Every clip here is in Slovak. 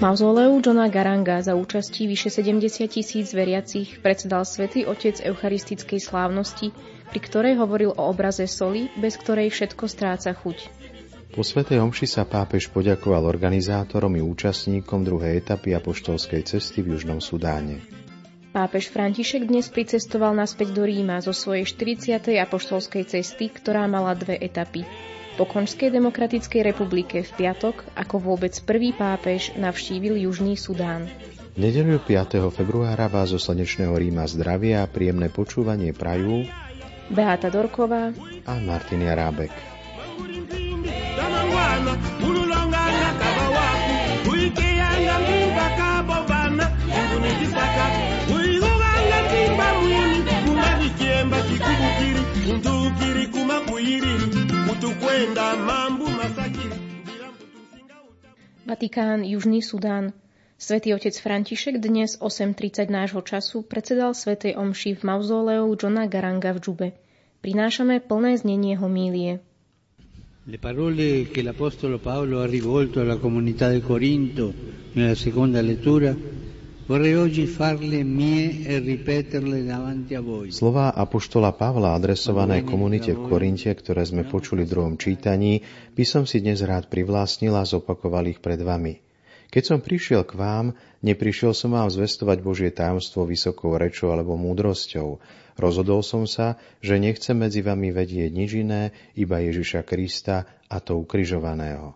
Mauzoleu Johna Garanga za účastí vyše 70 tisíc veriacich predsedal svätý Otec Eucharistickej slávnosti, pri ktorej hovoril o obraze soli, bez ktorej všetko stráca chuť. Po svätej omši sa pápež poďakoval organizátorom i účastníkom druhej etapy apoštolskej cesty v Južnom Sudáne. Pápež František dnes pricestoval naspäť do Ríma zo svojej 40. apoštolskej cesty, ktorá mala dve etapy Konžskej demokratickej republike v piatok ako vôbec prvý pápež navštívil Južný Sudán. V nedeľu 5. februára vás zo slnečného Ríma zdravia a príjemné počúvanie prajú Beata Dorková a Martin Jarábek. Untukiri kuma kuiriri Vatikán, Južný Sudán. Svetý otec František dnes 8.30 nášho času predsedal Svetej Omši v mauzoleu Johna Garanga v Džube. Prinášame plné znenie homílie. Le parole che l'Apostolo Paolo ha rivolto alla comunità di Corinto nella seconda lettura E. Slová apoštola Pavla adresované komunite v Korinte, ktoré sme počuli v druhom čítaní, by som si dnes rád privlastnil a zopakoval ich pred vami. Keď som prišiel k vám, neprišiel som vám zvestovať Božie tajomstvo vysokou rečou alebo múdrosťou. Rozhodol som sa, že nechcem medzi vami vedieť nič iné, iba Ježiša Krista a to ukrižovaného.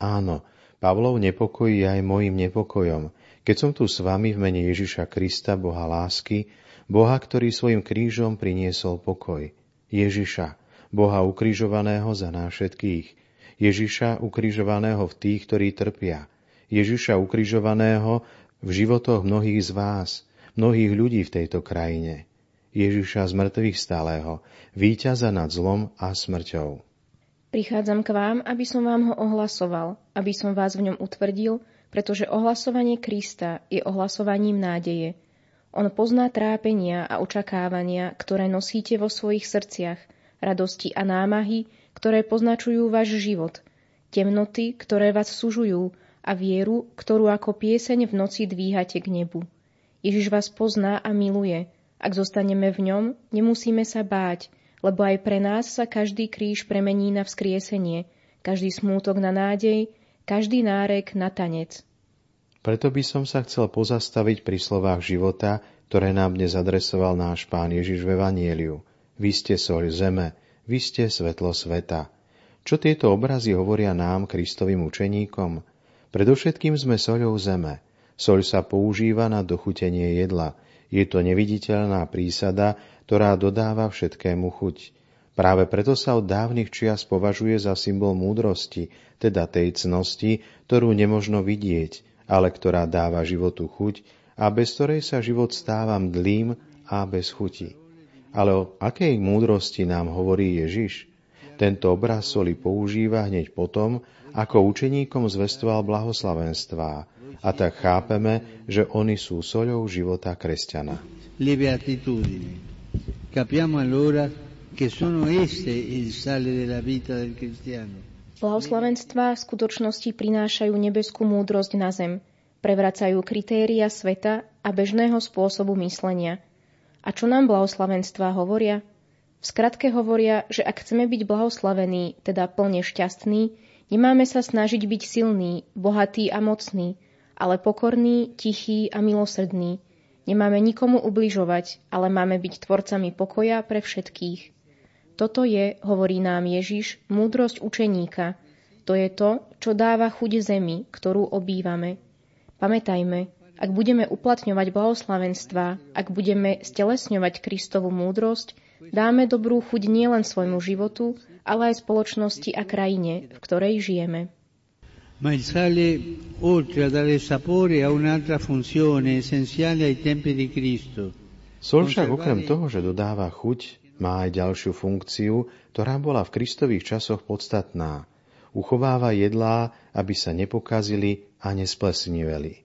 Áno, Pavlov nepokoj je aj mojim nepokojom, keď som tu s vami v mene Ježiša Krista, Boha lásky, Boha, ktorý svojim krížom priniesol pokoj. Ježiša, Boha ukrižovaného za nás všetkých. Ježiša ukrižovaného v tých, ktorí trpia. Ježiša ukrižovaného v životoch mnohých z vás, mnohých ľudí v tejto krajine. Ježiša z mŕtvych stáleho, víťaza nad zlom a smrťou. Prichádzam k vám, aby som vám ho ohlasoval, aby som vás v ňom utvrdil, pretože ohlasovanie Krista je ohlasovaním nádeje. On pozná trápenia a očakávania, ktoré nosíte vo svojich srdciach, radosti a námahy, ktoré poznačujú váš život, temnoty, ktoré vás sužujú a vieru, ktorú ako pieseň v noci dvíhate k nebu. Ježiš vás pozná a miluje. Ak zostaneme v ňom, nemusíme sa báť, lebo aj pre nás sa každý kríž premení na vzkriesenie, každý smútok na nádej, každý nárek na tanec. Preto by som sa chcel pozastaviť pri slovách života, ktoré nám dnes adresoval náš Pán Ježiš v Evanieliu. Vy ste soľ zeme, vy ste svetlo sveta. Čo tieto obrazy hovoria nám, Kristovým učeníkom? Predovšetkým sme soľou zeme. Soľ sa používa na dochutenie jedla. Je to neviditeľná prísada, ktorá dodáva všetkému chuť. Práve preto sa od dávnych čias považuje za symbol múdrosti, teda tej cnosti, ktorú nemožno vidieť, ale ktorá dáva životu chuť a bez ktorej sa život stáva mdlým a bez chuti. Ale o akej múdrosti nám hovorí Ježiš? Tento obraz soli používa hneď potom, ako učeníkom zvestoval blahoslavenstvá a tak chápeme, že oni sú soľou života kresťana. Le beatitudini. Capiamo allora Blahoslavenstvá v skutočnosti prinášajú nebeskú múdrosť na zem, prevracajú kritéria sveta a bežného spôsobu myslenia. A čo nám blahoslavenstvá hovoria? V skratke hovoria, že ak chceme byť blahoslavení, teda plne šťastní, nemáme sa snažiť byť silný, bohatý a mocný, ale pokorný, tichý a milosrdný. Nemáme nikomu ubližovať, ale máme byť tvorcami pokoja pre všetkých. Toto je, hovorí nám Ježiš, múdrosť učeníka. To je to, čo dáva chuť zemi, ktorú obývame. Pamätajme, ak budeme uplatňovať blahoslavenstva, ak budeme stelesňovať Kristovu múdrosť, dáme dobrú chuť nielen svojmu životu, ale aj spoločnosti a krajine, v ktorej žijeme. Ma il sale, oltre a dare sapore, ha un'altra funzione essenziale ai tempi di Cristo. Sol však okrem toho, že dodáva chuť, Má aj ďalšiu funkciu, ktorá bola v Kristových časoch podstatná. Uchováva jedlá, aby sa nepokazili a nesplesniveli.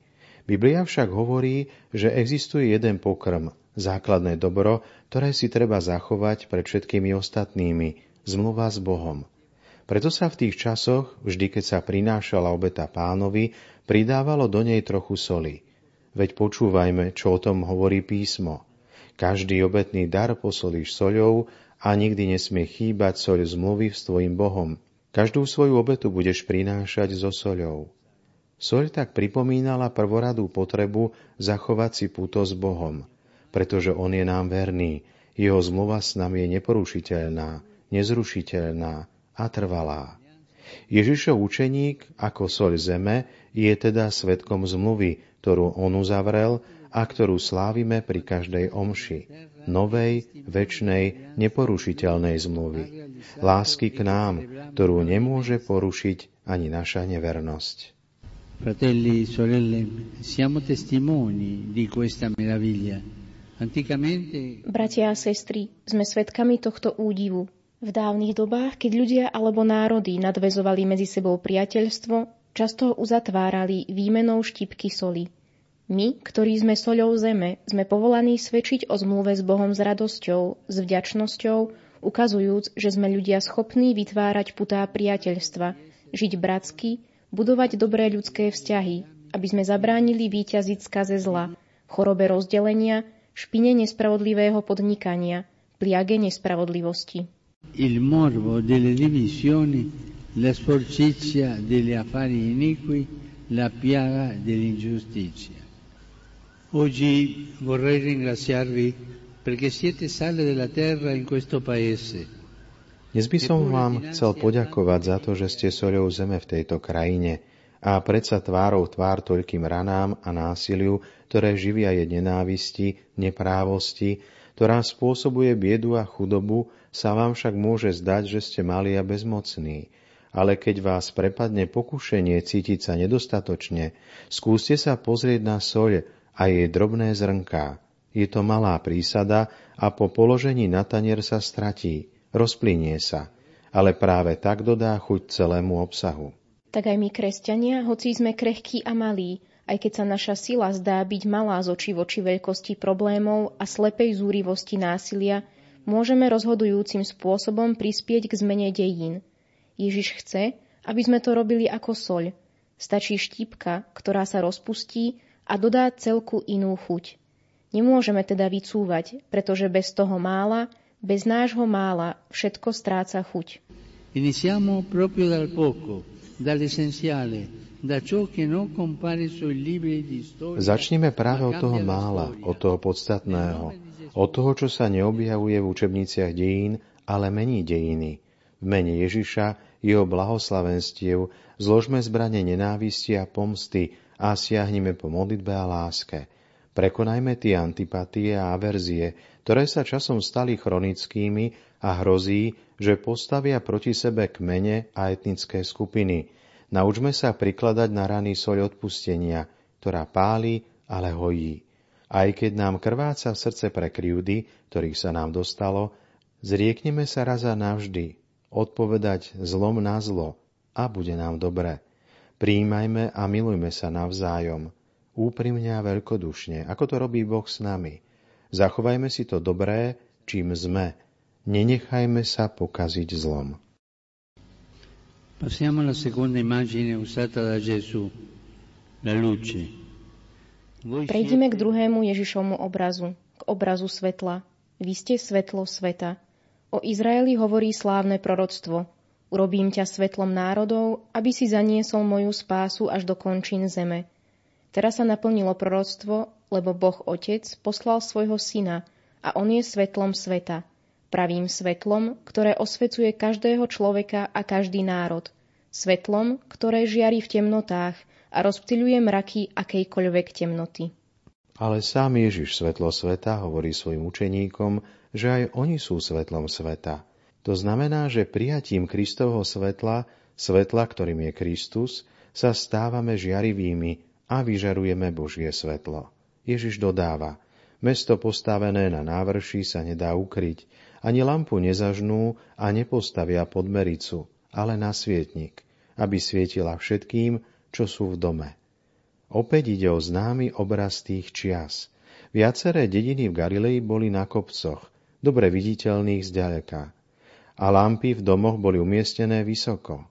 Biblia však hovorí, že existuje jeden pokrm, základné dobro, ktoré si treba zachovať pred všetkými ostatnými, zmluva s Bohom. Preto sa v tých časoch, vždy keď sa prinášala obeta pánovi, pridávalo do nej trochu soli. Veď počúvajme, čo o tom hovorí písmo. Každý obetný dar posolíš soľou a nikdy nesmie chýbať soľ zmluvy s tvojim Bohom. Každú svoju obetu budeš prinášať so soľou. Soľ tak pripomínala prvoradú potrebu zachovať si puto s Bohom, pretože On je nám verný, Jeho zmluva s nami je neporušiteľná, nezrušiteľná a trvalá. Ježišov učeník ako soľ zeme je teda svetkom zmluvy, ktorú on uzavrel a ktorú slávime pri každej omši, novej, väčšnej, neporušiteľnej zmluvy. Lásky k nám, ktorú nemôže porušiť ani naša nevernosť. Fratelli, sorelle, siamo testimoni di questa meraviglia. Anticamente... Bratia a sestry, sme svedkami tohto údivu. V dávnych dobách, keď ľudia alebo národy nadvezovali medzi sebou priateľstvo, často ho uzatvárali výmenou štipky soli – my, ktorí sme soľou zeme, sme povolaní svedčiť o zmluve s Bohom s radosťou, s vďačnosťou, ukazujúc, že sme ľudia schopní vytvárať putá priateľstva, žiť bratsky, budovať dobré ľudské vzťahy, aby sme zabránili výťaziť skaze zla, chorobe rozdelenia, špine nespravodlivého podnikania, pliage nespravodlivosti. Il morbo delle divisioni, la sporcizia degli affari iniqui, la piaga dell'ingiustizia. Oggi vorrei ringraziarvi perché siete sale della terra in questo paese. Dnes by som vám chcel poďakovať za to, že ste soľou zeme v tejto krajine a predsa tvárou tvár toľkým ranám a násiliu, ktoré živia je nenávisti, neprávosti, ktorá spôsobuje biedu a chudobu, sa vám však môže zdať, že ste mali a bezmocní. Ale keď vás prepadne pokušenie cítiť sa nedostatočne, skúste sa pozrieť na soľ, a jej drobné zrnká. Je to malá prísada a po položení na tanier sa stratí, rozplynie sa, ale práve tak dodá chuť celému obsahu. Tak aj my, kresťania, hoci sme krehkí a malí, aj keď sa naša sila zdá byť malá z očí voči veľkosti problémov a slepej zúrivosti násilia, môžeme rozhodujúcim spôsobom prispieť k zmene dejín. Ježiš chce, aby sme to robili ako soľ. Stačí štípka, ktorá sa rozpustí a dodá celku inú chuť. Nemôžeme teda vycúvať, pretože bez toho mála, bez nášho mála, všetko stráca chuť. Iniziamo proprio dal poco, dall'essenziale, da ciò che non compare sui libri di storia. Začneme práve od toho mála, od toho podstatného, od toho, čo sa neobjavuje v učebniciach dejín, ale mení dejiny. V mene Ježiša, jeho blahoslavenstiev, zložme zbranie nenávisti a pomsty, a siahnime po modlitbe a láske. Prekonajme tie antipatie a averzie, ktoré sa časom stali chronickými a hrozí, že postavia proti sebe kmene a etnické skupiny. Naučme sa prikladať na rany soľ odpustenia, ktorá páli, ale hojí. Aj keď nám krváca srdce pre krivdy, ktorých sa nám dostalo, zriekneme sa raz a navždy, odpovedať zlom na zlo a bude nám dobre. Príjmajme a milujme sa navzájom, úprimne a veľkodušne, ako to robí Boh s nami. Zachovajme si to dobré, čím sme. Nenechajme sa pokaziť zlom. Passiamo alla seconda immagine usata da Gesù, la luce. Prejdime k druhému Ježišovmu obrazu, k obrazu svetla. Vy ste svetlo sveta. O Izraeli hovorí slávne proroctvo – Urobím ťa svetlom národov, aby si zaniesol moju spásu až do končín zeme. Teraz sa naplnilo proroctvo, lebo Boh Otec poslal svojho syna a on je svetlom sveta. Pravým svetlom, ktoré osvecuje každého človeka a každý národ. Svetlom, ktoré žiari v temnotách a rozptýľuje mraky akejkoľvek temnoty. Ale sám Ježiš svetlo sveta hovorí svojim učeníkom, že aj oni sú svetlom sveta. To znamená, že prijatím Kristovho svetla, svetla, ktorým je Kristus, sa stávame žiarivými a vyžarujeme Božie svetlo. Ježiš dodáva, mesto postavené na návrši sa nedá ukryť Ani lampu nezažnú a nepostavia pod mericu, ale na svietnik, aby svietila všetkým, čo sú v dome. Opäť ide o známy obraz tých čias. Viaceré dediny v Galilei boli na kopcoch, dobre viditeľných zďaleka. A lampy v domoch boli umiestnené vysoko,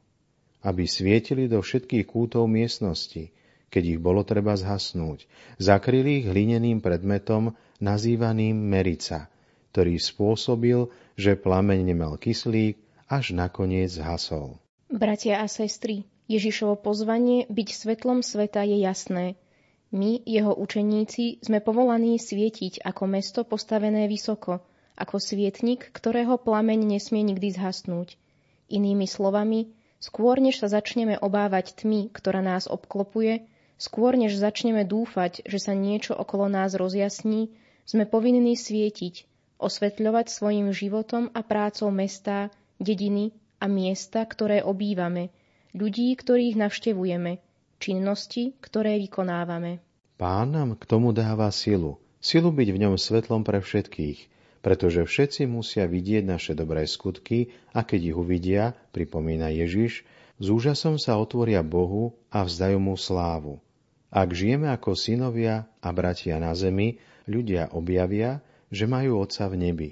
aby svietili do všetkých kútov miestnosti, keď ich bolo treba zhasnúť. Zakryli ich hlineným predmetom nazývaným merica, ktorý spôsobil, že plameň nemel kyslík, až nakoniec zhasol. Bratia a sestry, Ježišovo pozvanie byť svetlom sveta je jasné. My, jeho učeníci, sme povolaní svietiť ako mesto postavené vysoko, ako svietnik, ktorého plameň nesmie nikdy zhasnúť. Inými slovami, skôr než sa začneme obávať tmy, ktorá nás obklopuje, skôr než začneme dúfať, že sa niečo okolo nás rozjasní, sme povinní svietiť, osvetľovať svojim životom a prácou mestá, dediny a miesta, ktoré obývame – ľudí, ktorých navštevujeme, činnosti, ktoré vykonávame. Pán nám k tomu dáva silu. Silu byť v ňom svetlom pre všetkých, pretože všetci musia vidieť naše dobré skutky a keď ich uvidia, pripomína Ježiš, s úžasom sa otvoria Bohu a vzdajú mu slávu. Ak žijeme ako synovia a bratia na zemi, ľudia objavia, že majú Otca v nebi.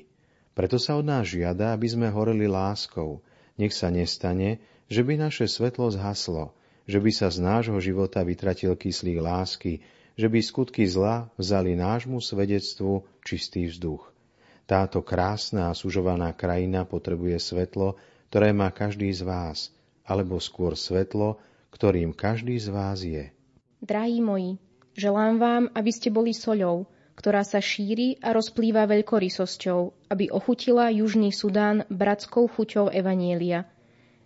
Preto sa od nás žiada, aby sme horeli láskou. Nech sa nestane, že by naše svetlo zhaslo, že by sa z nášho života vytratil kyslík lásky, že by skutky zla vzali nášmu svedectvu čistý vzduch. Táto krásna a sužovaná krajina potrebuje svetlo, ktoré má každý z vás, alebo skôr svetlo, ktorým každý z vás je. Drahí moji, želám vám, aby ste boli soľou, ktorá sa šíri a rozplýva veľkorysosťou, aby ochutila Južný Sudán bratskou chuťou Evanielia –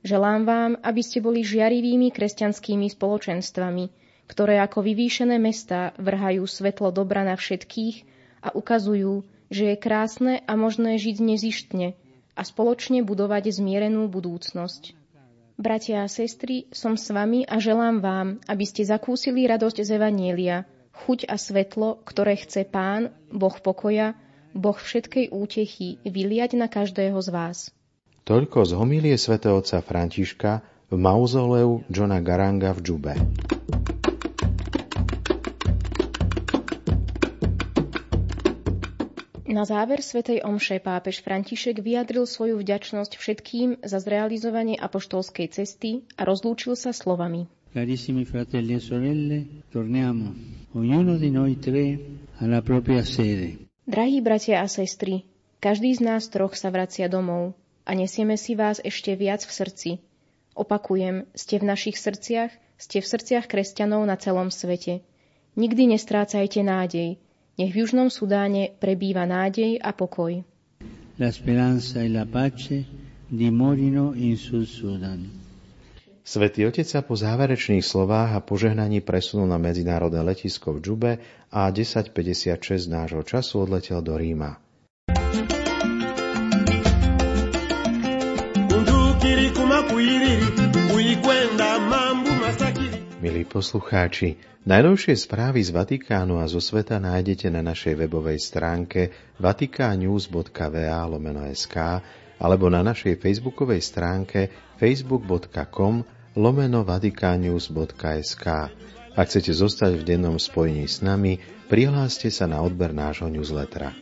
Želám vám, aby ste boli žiarivými kresťanskými spoločenstvami, ktoré ako vyvýšené mestá vrhajú svetlo dobra na všetkých a ukazujú, že je krásne a možné žiť nezištne a spoločne budovať zmierenú budúcnosť. Bratia a sestry, som s vami a želám vám, aby ste zakúsili radosť z Evanielia, chuť a svetlo, ktoré chce Pán, Boh pokoja, Boh všetkej útechy, vyliať na každého z vás. Toľko z homilie svätého otca Františka v mauzoleu Johna Garanga v Džube. Na záver svätej Omše pápež František vyjadril svoju vďačnosť všetkým za zrealizovanie apoštolskej cesty a rozlúčil sa slovami. Carissimi fratelli e sorelle, torniamo, ognuno di noi tre, alla propria sede. Drahí bratia a sestry, každý z nás troch sa vracia domov, a nesieme si vás ešte viac v srdci. Opakujem, ste v našich srdciach, ste v srdciach kresťanov na celom svete. Nikdy nestrácajte nádej. Nech v Južnom Sudáne prebýva nádej a pokoj. La speranza e la pace dimorino in Sud Sudan. Svetý Otec sa po záverečných slovách a požehnaní presunul na medzinárodné letisko v Džube a 10.56 nášho času odletel do Ríma. Milí poslucháči, najnovšie správy z Vatikánu a zo sveta nájdete na našej webovej stránke vaticanews.va lomeno.sk alebo na našej facebookovej stránke facebook.com lomeno vaticanews.sk. Ak chcete zostať v dennom spojení s nami, prihláste sa na odber nášho newslettera.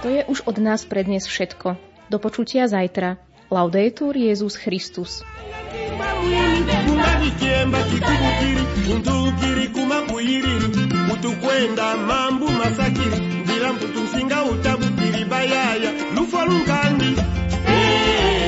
To je už od nás prednes všetko. Do počutia zajtra. Laudetur Jezus Christus. utukwenda mambu masakiri ndila mtutumsinga bayaya lufa lungandi hey.